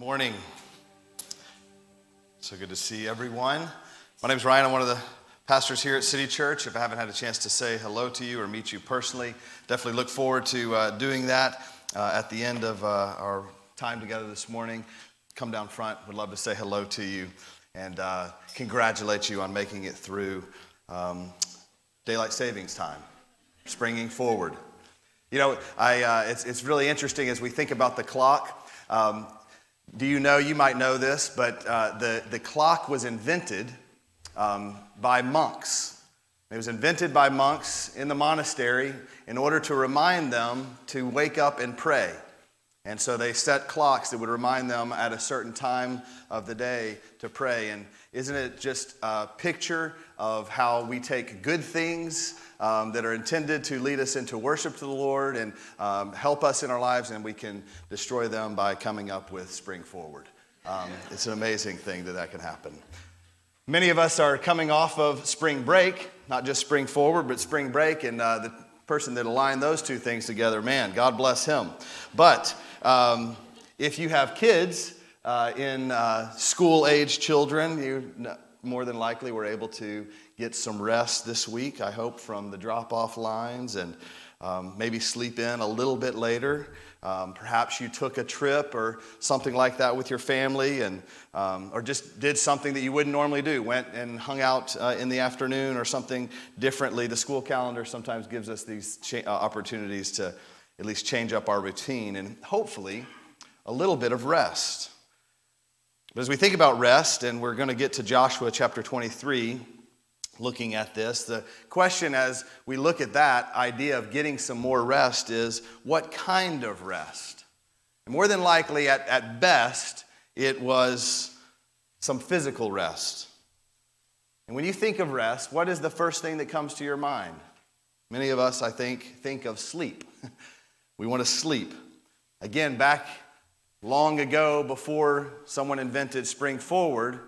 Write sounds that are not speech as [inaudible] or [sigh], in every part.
morning. So good to see everyone. My name is Ryan. I'm one of the pastors here at City Church. If I haven't had a chance to say hello to you or meet you personally, definitely look forward to uh, doing that uh, at the end of uh, our time together this morning. Come down front. Would love to say hello to you and uh, congratulate you on making it through um, daylight savings time, springing forward. You know, I, uh, it's, it's really interesting as we think about the clock. Um, do you know, you might know this, but uh, the, the clock was invented um, by monks. It was invented by monks in the monastery in order to remind them to wake up and pray. And so they set clocks that would remind them at a certain time of the day to pray. And isn't it just a picture of how we take good things um, that are intended to lead us into worship to the Lord and um, help us in our lives, and we can destroy them by coming up with Spring Forward. Um, it's an amazing thing that that can happen. Many of us are coming off of spring break, not just spring forward, but spring break, and uh, the person that aligned those two things together, man, God bless him. But um, if you have kids uh, in uh, school age children, you more than likely were able to get some rest this week, I hope, from the drop off lines and um, maybe sleep in a little bit later. Um, perhaps you took a trip or something like that with your family, and, um, or just did something that you wouldn't normally do. Went and hung out uh, in the afternoon or something differently. The school calendar sometimes gives us these cha- uh, opportunities to at least change up our routine and hopefully a little bit of rest. But as we think about rest, and we're going to get to Joshua chapter 23, looking at this. The question as we look at that idea of getting some more rest is what kind of rest? And more than likely, at, at best, it was some physical rest. And when you think of rest, what is the first thing that comes to your mind? Many of us, I think, think of sleep. [laughs] we want to sleep. Again, back long ago, before someone invented Spring Forward,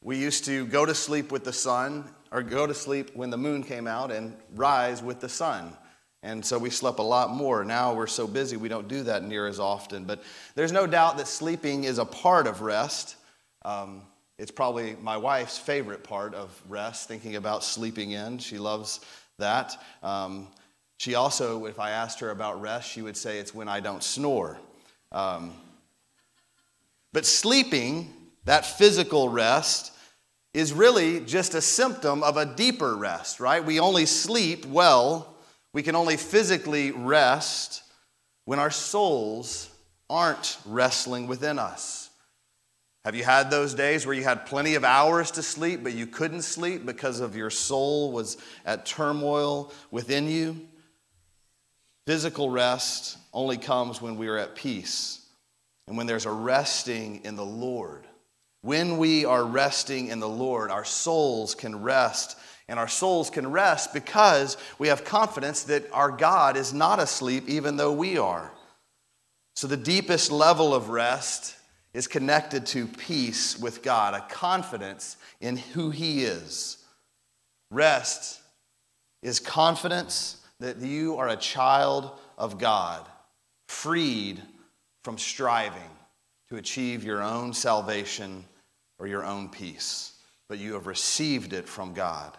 we used to go to sleep with the sun, or go to sleep when the moon came out and rise with the sun. And so we slept a lot more. Now we're so busy we don't do that near as often. But there's no doubt that sleeping is a part of rest. Um, it's probably my wife's favorite part of rest, thinking about sleeping in. She loves that. Um, she also, if I asked her about rest, she would say it's when I don't snore. Um, but sleeping, that physical rest, is really just a symptom of a deeper rest, right? We only sleep well, we can only physically rest when our souls aren't wrestling within us. Have you had those days where you had plenty of hours to sleep, but you couldn't sleep because of your soul was at turmoil within you? Physical rest only comes when we are at peace and when there's a resting in the Lord. When we are resting in the Lord, our souls can rest. And our souls can rest because we have confidence that our God is not asleep, even though we are. So, the deepest level of rest is connected to peace with God, a confidence in who He is. Rest is confidence that you are a child of God, freed from striving to achieve your own salvation or your own peace, but you have received it from God.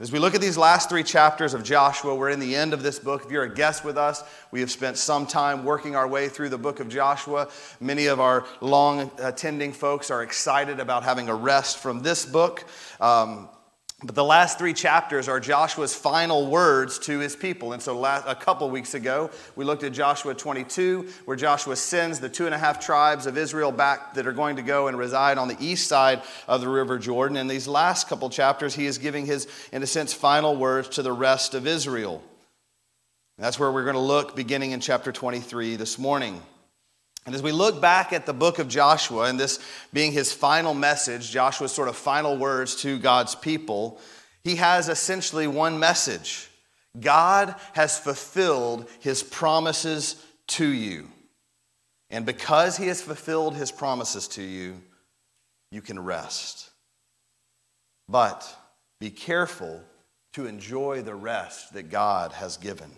As we look at these last three chapters of Joshua, we're in the end of this book. If you're a guest with us, we have spent some time working our way through the book of Joshua. Many of our long attending folks are excited about having a rest from this book. Um, but the last three chapters are Joshua's final words to his people. And so, last, a couple weeks ago, we looked at Joshua 22, where Joshua sends the two and a half tribes of Israel back that are going to go and reside on the east side of the River Jordan. In these last couple chapters, he is giving his, in a sense, final words to the rest of Israel. And that's where we're going to look beginning in chapter 23 this morning. And as we look back at the book of Joshua, and this being his final message, Joshua's sort of final words to God's people, he has essentially one message God has fulfilled his promises to you. And because he has fulfilled his promises to you, you can rest. But be careful to enjoy the rest that God has given.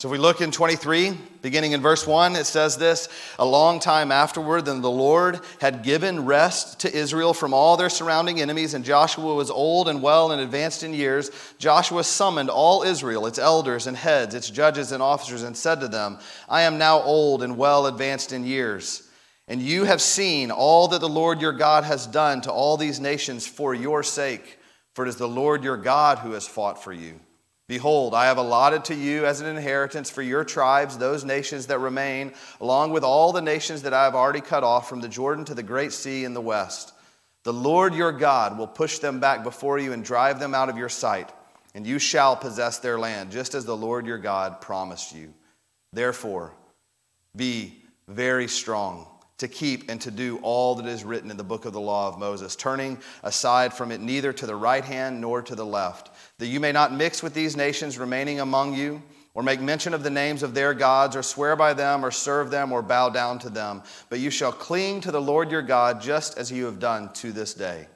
So if we look in 23, beginning in verse 1, it says this A long time afterward, then the Lord had given rest to Israel from all their surrounding enemies, and Joshua was old and well and advanced in years. Joshua summoned all Israel, its elders and heads, its judges and officers, and said to them, I am now old and well advanced in years. And you have seen all that the Lord your God has done to all these nations for your sake, for it is the Lord your God who has fought for you. Behold, I have allotted to you as an inheritance for your tribes those nations that remain, along with all the nations that I have already cut off from the Jordan to the great sea in the west. The Lord your God will push them back before you and drive them out of your sight, and you shall possess their land, just as the Lord your God promised you. Therefore, be very strong to keep and to do all that is written in the book of the law of Moses, turning aside from it neither to the right hand nor to the left, that you may not mix with these nations remaining among you, or make mention of the names of their gods, or swear by them, or serve them, or bow down to them. But you shall cling to the Lord your God, just as you have done to this day.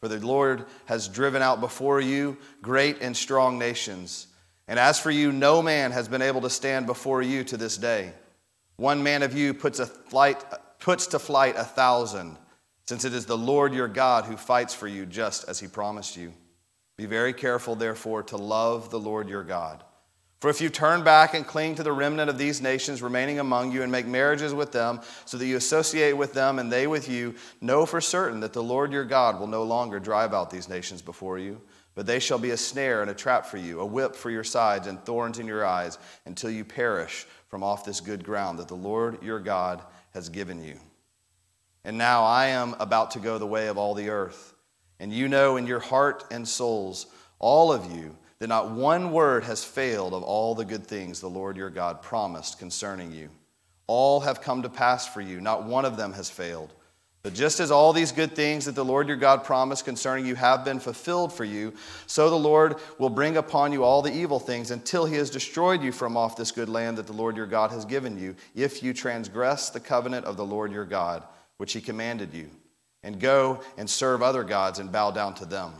For the Lord has driven out before you great and strong nations. And as for you, no man has been able to stand before you to this day. One man of you puts a flight puts to flight a thousand, since it is the Lord your God who fights for you just as he promised you. Be very careful, therefore, to love the Lord your God. For if you turn back and cling to the remnant of these nations remaining among you and make marriages with them, so that you associate with them and they with you, know for certain that the Lord your God will no longer drive out these nations before you, but they shall be a snare and a trap for you, a whip for your sides and thorns in your eyes, until you perish from off this good ground that the Lord your God has given you. And now I am about to go the way of all the earth. And you know in your heart and souls, all of you, that not one word has failed of all the good things the Lord your God promised concerning you. All have come to pass for you, not one of them has failed. But just as all these good things that the Lord your God promised concerning you have been fulfilled for you, so the Lord will bring upon you all the evil things until he has destroyed you from off this good land that the Lord your God has given you, if you transgress the covenant of the Lord your God, which he commanded you, and go and serve other gods and bow down to them.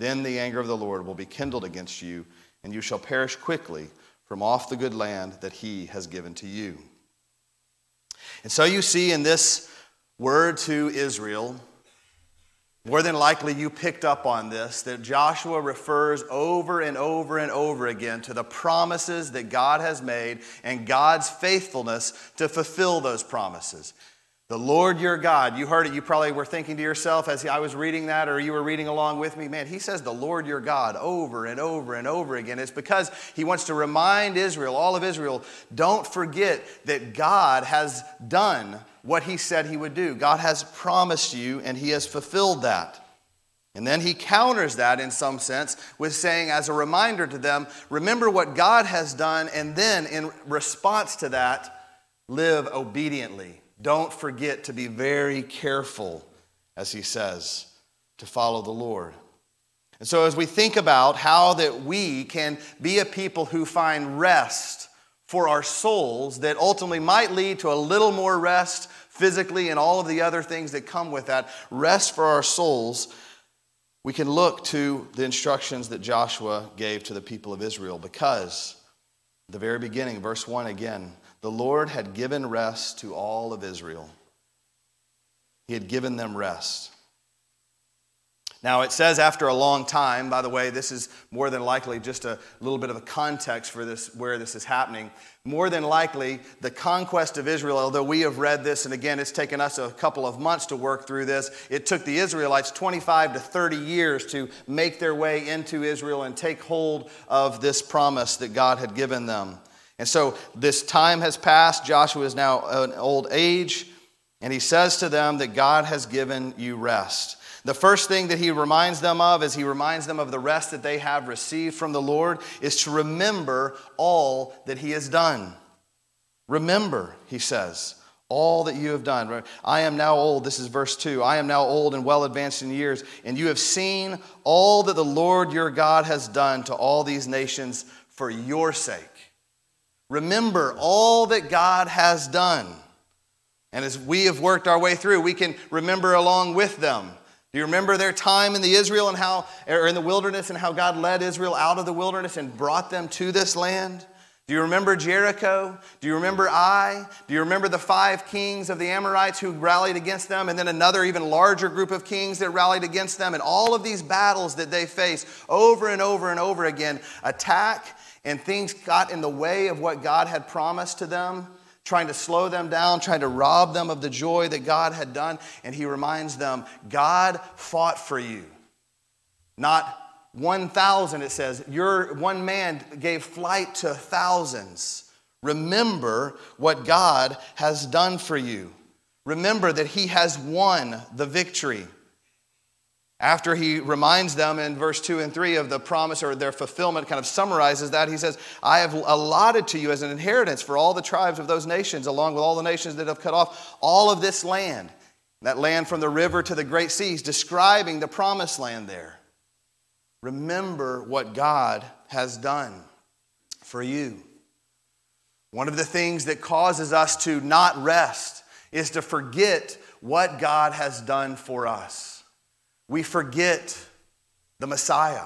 Then the anger of the Lord will be kindled against you, and you shall perish quickly from off the good land that he has given to you. And so you see in this word to Israel, more than likely you picked up on this, that Joshua refers over and over and over again to the promises that God has made and God's faithfulness to fulfill those promises. The Lord your God, you heard it, you probably were thinking to yourself as I was reading that, or you were reading along with me, man, he says the Lord your God over and over and over again. It's because he wants to remind Israel, all of Israel, don't forget that God has done what he said he would do. God has promised you, and he has fulfilled that. And then he counters that in some sense with saying, as a reminder to them, remember what God has done, and then in response to that, live obediently. Don't forget to be very careful, as he says, to follow the Lord. And so, as we think about how that we can be a people who find rest for our souls that ultimately might lead to a little more rest physically and all of the other things that come with that, rest for our souls, we can look to the instructions that Joshua gave to the people of Israel because the very beginning, verse 1 again, the Lord had given rest to all of Israel. He had given them rest. Now, it says after a long time, by the way, this is more than likely just a little bit of a context for this, where this is happening. More than likely, the conquest of Israel, although we have read this, and again, it's taken us a couple of months to work through this, it took the Israelites 25 to 30 years to make their way into Israel and take hold of this promise that God had given them. And so this time has passed. Joshua is now an old age, and he says to them that God has given you rest. The first thing that he reminds them of as he reminds them of the rest that they have received from the Lord is to remember all that he has done. Remember, he says, all that you have done. I am now old. This is verse 2. I am now old and well advanced in years, and you have seen all that the Lord your God has done to all these nations for your sake. Remember all that God has done. And as we have worked our way through, we can remember along with them. Do you remember their time in the Israel and how or in the wilderness and how God led Israel out of the wilderness and brought them to this land? Do you remember Jericho? Do you remember Ai? Do you remember the five kings of the Amorites who rallied against them, and then another even larger group of kings that rallied against them? And all of these battles that they faced over and over and over again attack, and things got in the way of what God had promised to them, trying to slow them down, trying to rob them of the joy that God had done. And He reminds them God fought for you, not 1,000, it says, your one man gave flight to thousands. Remember what God has done for you. Remember that He has won the victory. After he reminds them in verse 2 and 3 of the promise or their fulfillment, kind of summarizes that, he says, I have allotted to you as an inheritance for all the tribes of those nations, along with all the nations that have cut off all of this land, that land from the river to the great seas, describing the promised land there. Remember what God has done for you. One of the things that causes us to not rest is to forget what God has done for us. We forget the Messiah.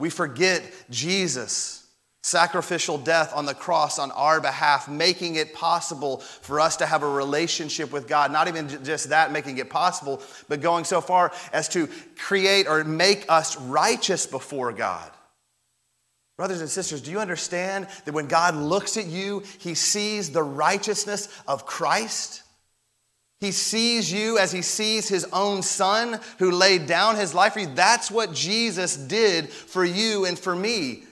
We forget Jesus sacrificial death on the cross on our behalf, making it possible for us to have a relationship with God. Not even just that, making it possible, but going so far as to create or make us righteous before God. Brothers and sisters, do you understand that when God looks at you, he sees the righteousness of Christ? He sees you as he sees his own son who laid down his life for you. That's what Jesus did for you and for me.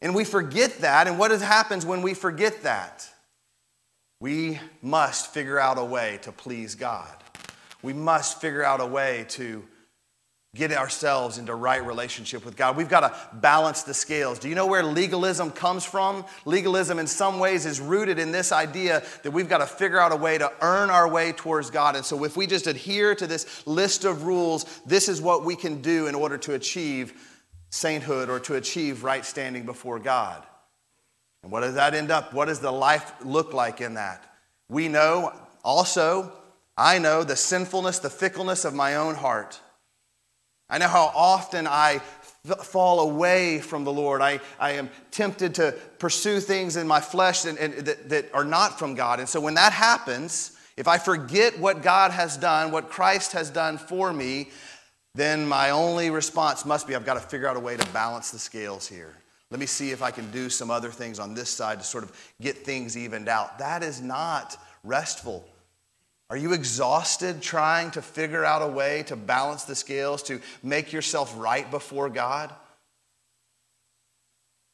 And we forget that. And what happens when we forget that? We must figure out a way to please God. We must figure out a way to get ourselves into right relationship with God. We've got to balance the scales. Do you know where legalism comes from? Legalism, in some ways, is rooted in this idea that we've got to figure out a way to earn our way towards God. And so, if we just adhere to this list of rules, this is what we can do in order to achieve sainthood or to achieve right standing before God. And what does that end up? What does the life look like in that? We know also, I know the sinfulness, the fickleness of my own heart. I know how often I fall away from the Lord. I, I am tempted to pursue things in my flesh and, and, that, that are not from God. And so when that happens, if I forget what God has done, what Christ has done for me, then my only response must be I've got to figure out a way to balance the scales here. Let me see if I can do some other things on this side to sort of get things evened out. That is not restful. Are you exhausted trying to figure out a way to balance the scales, to make yourself right before God?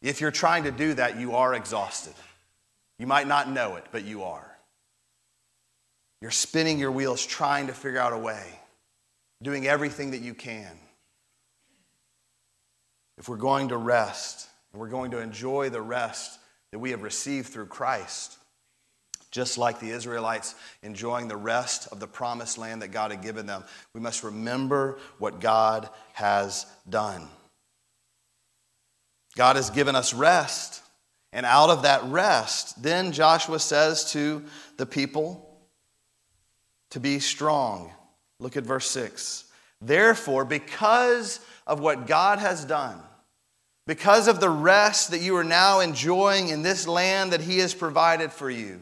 If you're trying to do that, you are exhausted. You might not know it, but you are. You're spinning your wheels trying to figure out a way doing everything that you can. If we're going to rest, and we're going to enjoy the rest that we have received through Christ, just like the Israelites enjoying the rest of the promised land that God had given them, we must remember what God has done. God has given us rest. And out of that rest, then Joshua says to the people to be strong Look at verse 6. Therefore, because of what God has done, because of the rest that you are now enjoying in this land that He has provided for you,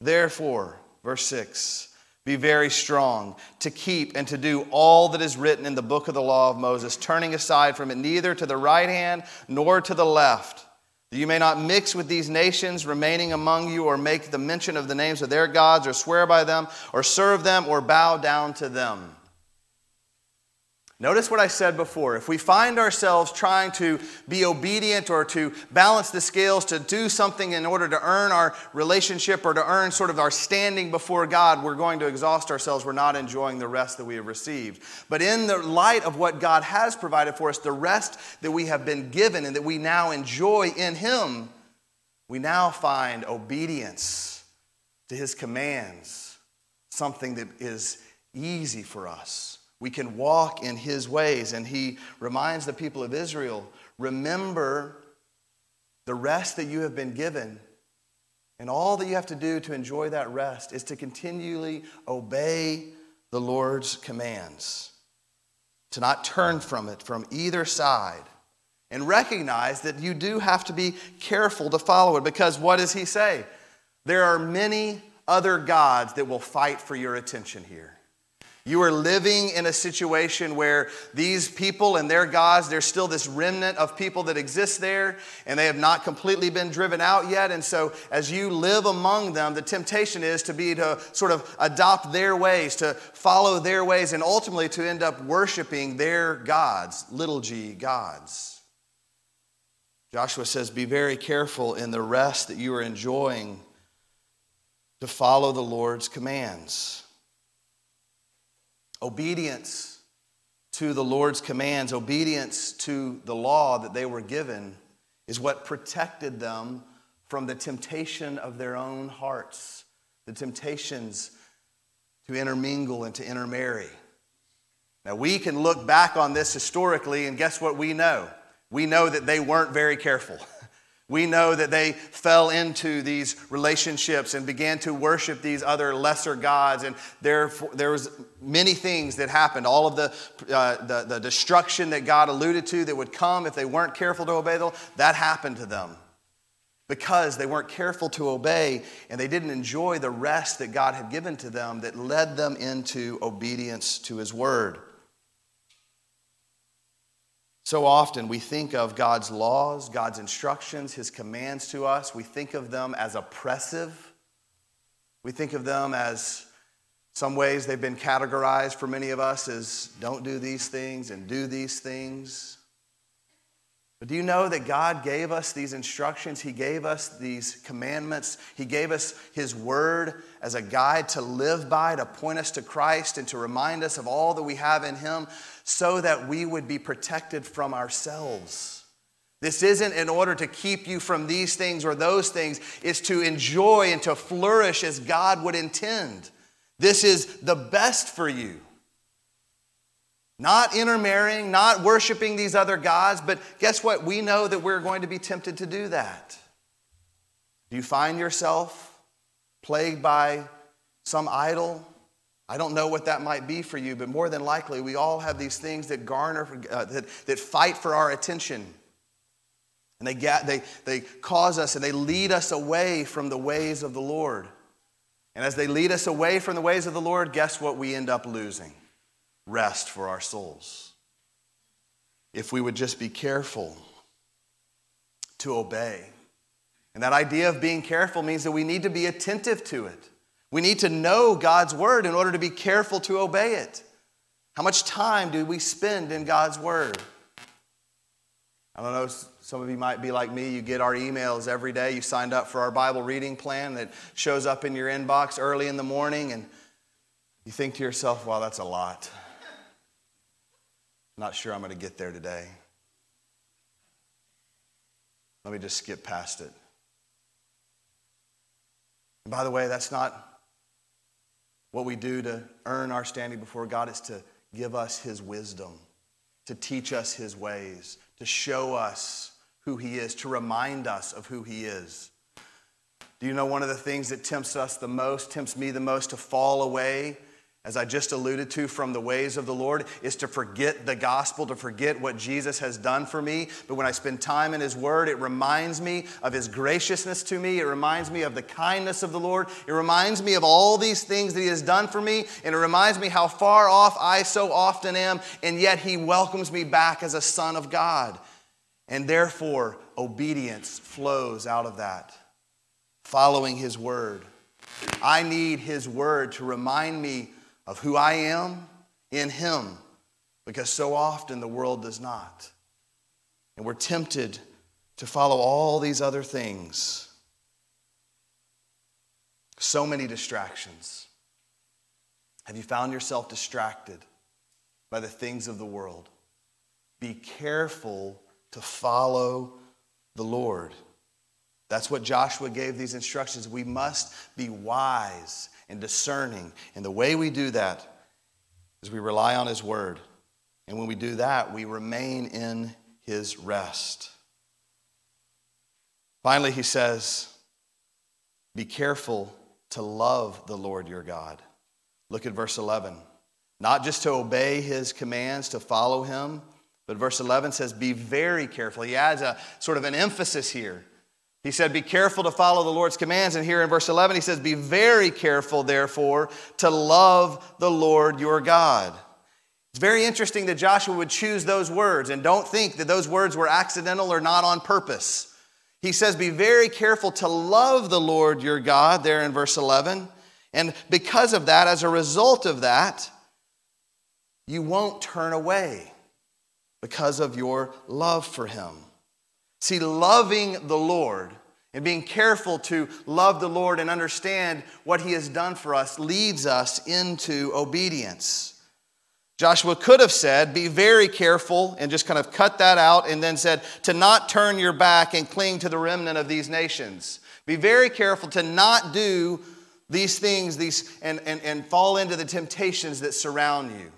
therefore, verse 6, be very strong to keep and to do all that is written in the book of the law of Moses, turning aside from it neither to the right hand nor to the left that you may not mix with these nations remaining among you, or make the mention of the names of their gods, or swear by them, or serve them, or bow down to them. Notice what I said before. If we find ourselves trying to be obedient or to balance the scales, to do something in order to earn our relationship or to earn sort of our standing before God, we're going to exhaust ourselves. We're not enjoying the rest that we have received. But in the light of what God has provided for us, the rest that we have been given and that we now enjoy in Him, we now find obedience to His commands, something that is easy for us. We can walk in his ways. And he reminds the people of Israel remember the rest that you have been given. And all that you have to do to enjoy that rest is to continually obey the Lord's commands, to not turn from it from either side. and recognize that you do have to be careful to follow it because what does he say? There are many other gods that will fight for your attention here. You are living in a situation where these people and their gods, there's still this remnant of people that exist there, and they have not completely been driven out yet. And so, as you live among them, the temptation is to be to sort of adopt their ways, to follow their ways, and ultimately to end up worshiping their gods, little g gods. Joshua says, Be very careful in the rest that you are enjoying to follow the Lord's commands. Obedience to the Lord's commands, obedience to the law that they were given, is what protected them from the temptation of their own hearts, the temptations to intermingle and to intermarry. Now, we can look back on this historically, and guess what we know? We know that they weren't very careful. [laughs] We know that they fell into these relationships and began to worship these other lesser gods, and there, there was many things that happened. All of the, uh, the, the destruction that God alluded to that would come if they weren't careful to obey them, that happened to them because they weren't careful to obey and they didn't enjoy the rest that God had given to them that led them into obedience to His Word. So often we think of God's laws, God's instructions, His commands to us, we think of them as oppressive. We think of them as some ways they've been categorized for many of us as don't do these things and do these things. But do you know that God gave us these instructions? He gave us these commandments. He gave us His Word as a guide to live by, to point us to Christ, and to remind us of all that we have in Him so that we would be protected from ourselves. This isn't in order to keep you from these things or those things, it's to enjoy and to flourish as God would intend. This is the best for you. Not intermarrying, not worshiping these other gods, but guess what? We know that we're going to be tempted to do that. Do you find yourself plagued by some idol? I don't know what that might be for you, but more than likely, we all have these things that garner, uh, that, that fight for our attention. And they, get, they, they cause us and they lead us away from the ways of the Lord. And as they lead us away from the ways of the Lord, guess what we end up losing? rest for our souls. If we would just be careful to obey. And that idea of being careful means that we need to be attentive to it. We need to know God's word in order to be careful to obey it. How much time do we spend in God's word? I don't know, some of you might be like me. You get our emails every day. You signed up for our Bible reading plan that shows up in your inbox early in the morning, and you think to yourself, wow, that's a lot. Not sure I'm going to get there today. Let me just skip past it. And by the way, that's not what we do to earn our standing before God, it's to give us His wisdom, to teach us His ways, to show us who He is, to remind us of who He is. Do you know one of the things that tempts us the most, tempts me the most to fall away as I just alluded to from the ways of the Lord, is to forget the gospel, to forget what Jesus has done for me. But when I spend time in His Word, it reminds me of His graciousness to me. It reminds me of the kindness of the Lord. It reminds me of all these things that He has done for me. And it reminds me how far off I so often am, and yet He welcomes me back as a son of God. And therefore, obedience flows out of that, following His Word. I need His Word to remind me of who I am in Him because so often the world does not. And we're tempted to follow all these other things. So many distractions. Have you found yourself distracted by the things of the world? Be careful to follow the Lord. That's what Joshua gave these instructions. We must be wise and discerning. And the way we do that is we rely on His Word. And when we do that, we remain in His rest. Finally, he says, Be careful to love the Lord your God. Look at verse 11. Not just to obey His commands, to follow Him, But verse 11 says, Be very careful. He adds a sort of an emphasis here. He said, Be careful to follow the Lord's commands. And here in verse 11, he says, Be very careful, therefore, to love the Lord your God. It's very interesting that Joshua would choose those words, and don't think that those words were accidental or not on purpose. He says, Be very careful to love the Lord your God, there in verse 11. And because of that, as a result of that, you won't turn away because of your love for him. See, loving the Lord and being careful to love the Lord and understand what he has done for us leads us into obedience. Joshua could have said, Be very careful, and just kind of cut that out, and then said, To not turn your back and cling to the remnant of these nations. Be very careful to not do these things these, and, and, and fall into the temptations that surround you.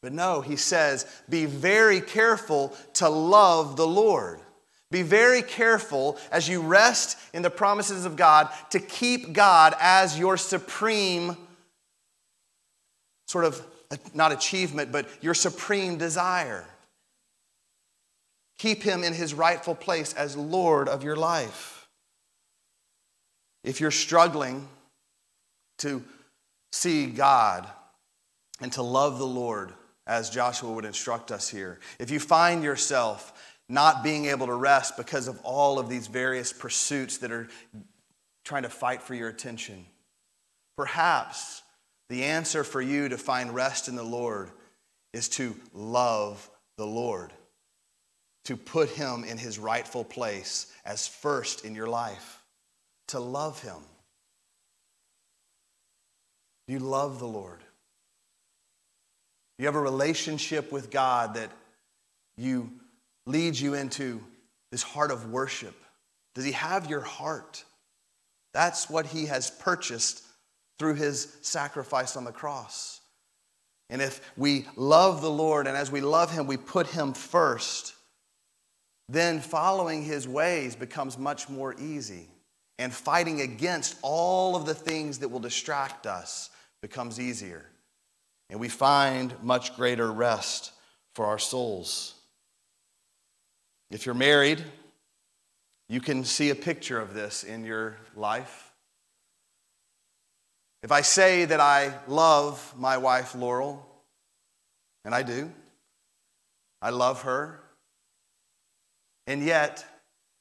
But no, he says, Be very careful to love the Lord. Be very careful as you rest in the promises of God to keep God as your supreme sort of not achievement, but your supreme desire. Keep him in his rightful place as Lord of your life. If you're struggling to see God and to love the Lord, as Joshua would instruct us here, if you find yourself not being able to rest because of all of these various pursuits that are trying to fight for your attention, perhaps the answer for you to find rest in the Lord is to love the Lord, to put Him in His rightful place as first in your life, to love Him. Do you love the Lord? Do you have a relationship with God that you leads you into this heart of worship? Does He have your heart? That's what He has purchased through his sacrifice on the cross. And if we love the Lord and as we love him, we put him first, then following his ways becomes much more easy. And fighting against all of the things that will distract us becomes easier. And we find much greater rest for our souls. If you're married, you can see a picture of this in your life. If I say that I love my wife, Laurel, and I do, I love her, and yet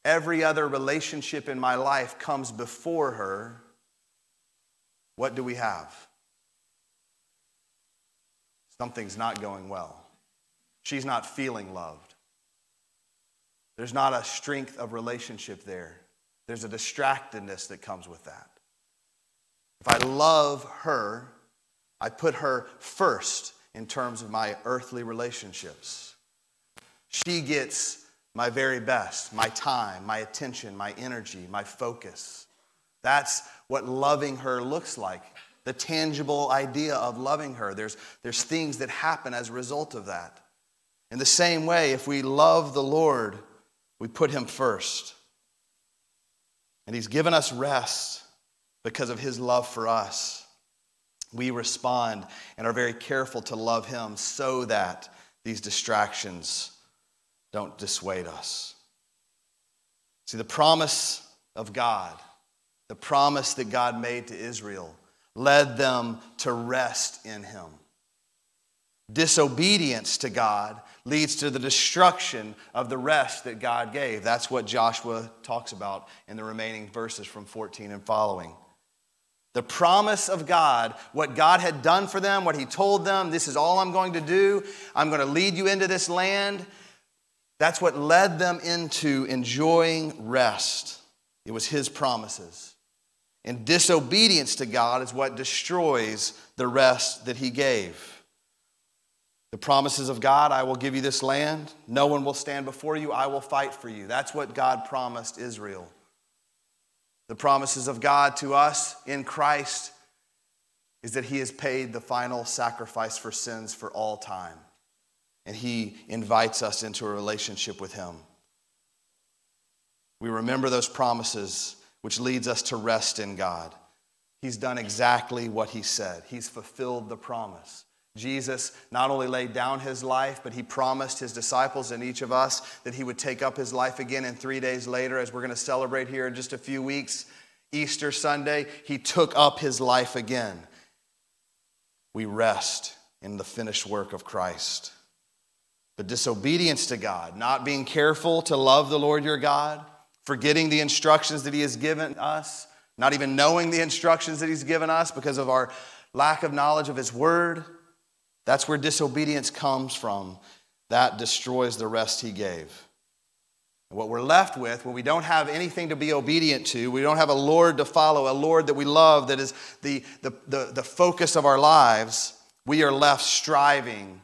every other relationship in my life comes before her, what do we have? Something's not going well. She's not feeling loved. There's not a strength of relationship there. There's a distractedness that comes with that. If I love her, I put her first in terms of my earthly relationships. She gets my very best, my time, my attention, my energy, my focus. That's what loving her looks like. The tangible idea of loving her. There's, there's things that happen as a result of that. In the same way, if we love the Lord, we put him first. And he's given us rest because of his love for us. We respond and are very careful to love him so that these distractions don't dissuade us. See, the promise of God, the promise that God made to Israel, led them to rest in him. Disobedience to God leads to the destruction of the rest that God gave. That's what Joshua talks about in the remaining verses from 14 and following. The promise of God, what God had done for them, what He told them, this is all I'm going to do. I'm going to lead you into this land. That's what led them into enjoying rest. It was His promises. And disobedience to God is what destroys the rest that He gave. The promises of God I will give you this land. No one will stand before you. I will fight for you. That's what God promised Israel. The promises of God to us in Christ is that He has paid the final sacrifice for sins for all time. And He invites us into a relationship with Him. We remember those promises, which leads us to rest in God. He's done exactly what He said, He's fulfilled the promise. Jesus not only laid down his life, but he promised his disciples and each of us that he would take up his life again. And three days later, as we're going to celebrate here in just a few weeks, Easter Sunday, he took up his life again. We rest in the finished work of Christ. But disobedience to God, not being careful to love the Lord your God, forgetting the instructions that he has given us, not even knowing the instructions that he's given us because of our lack of knowledge of his word that's where disobedience comes from. That destroys the rest he gave. And what we're left with when we don't have anything to be obedient to, we don't have a Lord to follow, a Lord that we love, that is the, the, the, the focus of our lives, we are left striving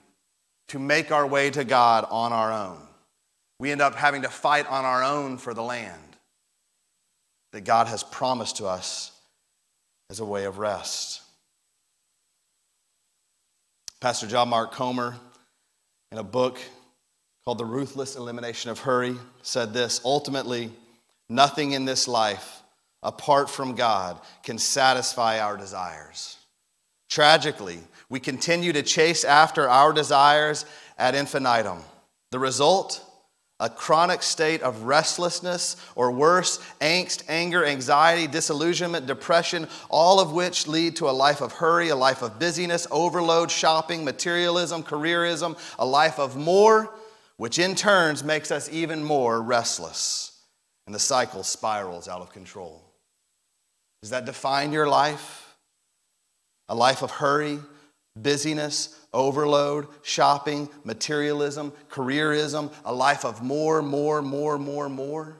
to make our way to God on our own. We end up having to fight on our own for the land that God has promised to us as a way of rest. Pastor John Mark Comer, in a book called The Ruthless Elimination of Hurry, said this Ultimately, nothing in this life, apart from God, can satisfy our desires. Tragically, we continue to chase after our desires ad infinitum. The result? A chronic state of restlessness, or worse, angst, anger, anxiety, disillusionment, depression, all of which lead to a life of hurry, a life of busyness, overload, shopping, materialism, careerism, a life of more, which in turns makes us even more restless. And the cycle spirals out of control. Does that define your life? A life of hurry, busyness, overload, shopping, materialism, careerism, a life of more, more, more, more, more.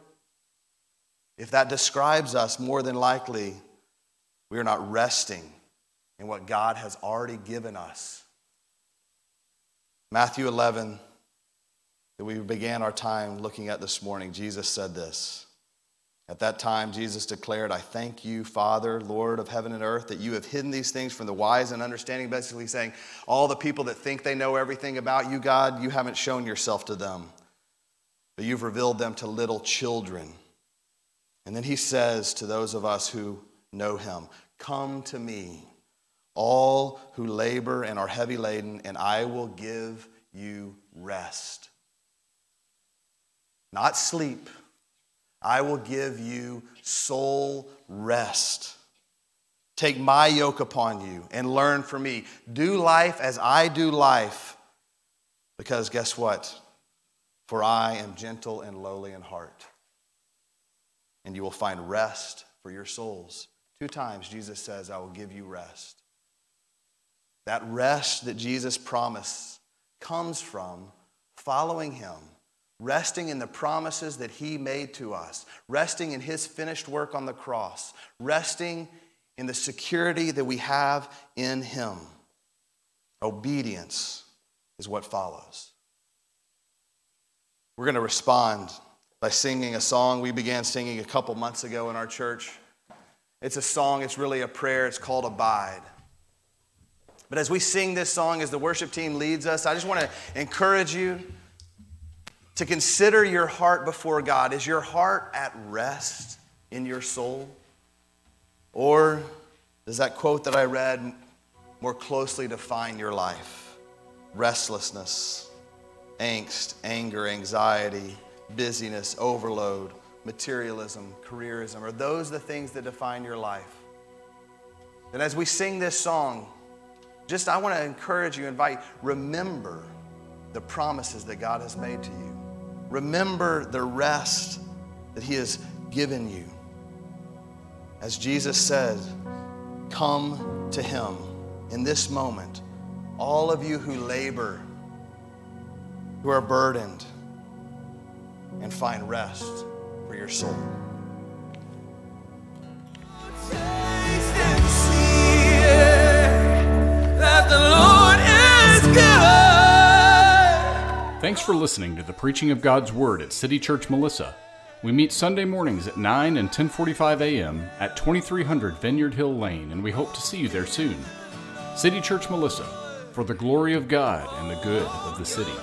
If that describes us, more than likely, we are not resting in what God has already given us. Matthew 11, that we began our time looking at this morning, Jesus said this. At that time, Jesus declared, I thank you, Father, Lord of heaven and earth, that you have hidden these things from the wise and understanding, basically saying, all the people that think they know everything about you, God, you haven't shown yourself to them, but you've revealed them to little children. And then he says to those of us who know him, Come to me, all who labor and are heavy laden, and I will give you rest. Not sleep I will give you soul rest. Take my yoke upon you and learn from me. Do life as I do life, because guess what? For I am gentle and lowly in heart, and you will find rest for your souls. Two times Jesus says, I will give you rest. That rest that Jesus promised comes from following him resting in the promises that He made to us, resting in His finished work on the cross, resting in the security that we have in Him. Obedience is what follows. We're going to respond by singing a song we began singing a couple months ago in our church. It's a song, it's really a prayer, it's called Abide. But as we sing this song, as the worship team leads us, I just want to encourage you to consider your heart before God. Is your heart at rest in your soul? Or does that quote that I read more closely define your life? Restlessness, angst, anger, anxiety, busyness, overload, materialism, careerism. Are those the things that define your life? And as we sing this song, just I want to encourage you, invite, remember the promises that God has made to you. Remember the rest that He has given you. As Jesus said, come to Him in this moment. All of you who labor, who are burdened, and find rest for your soul. Thanks for listening to the preaching of God's Word at City Church Melissa. We meet Sunday mornings at 9 and 10:45 a.m. at 2300 Vineyard Hill Lane, and we hope to see you there soon. City Church Melissa, for the glory of God and the good of the city.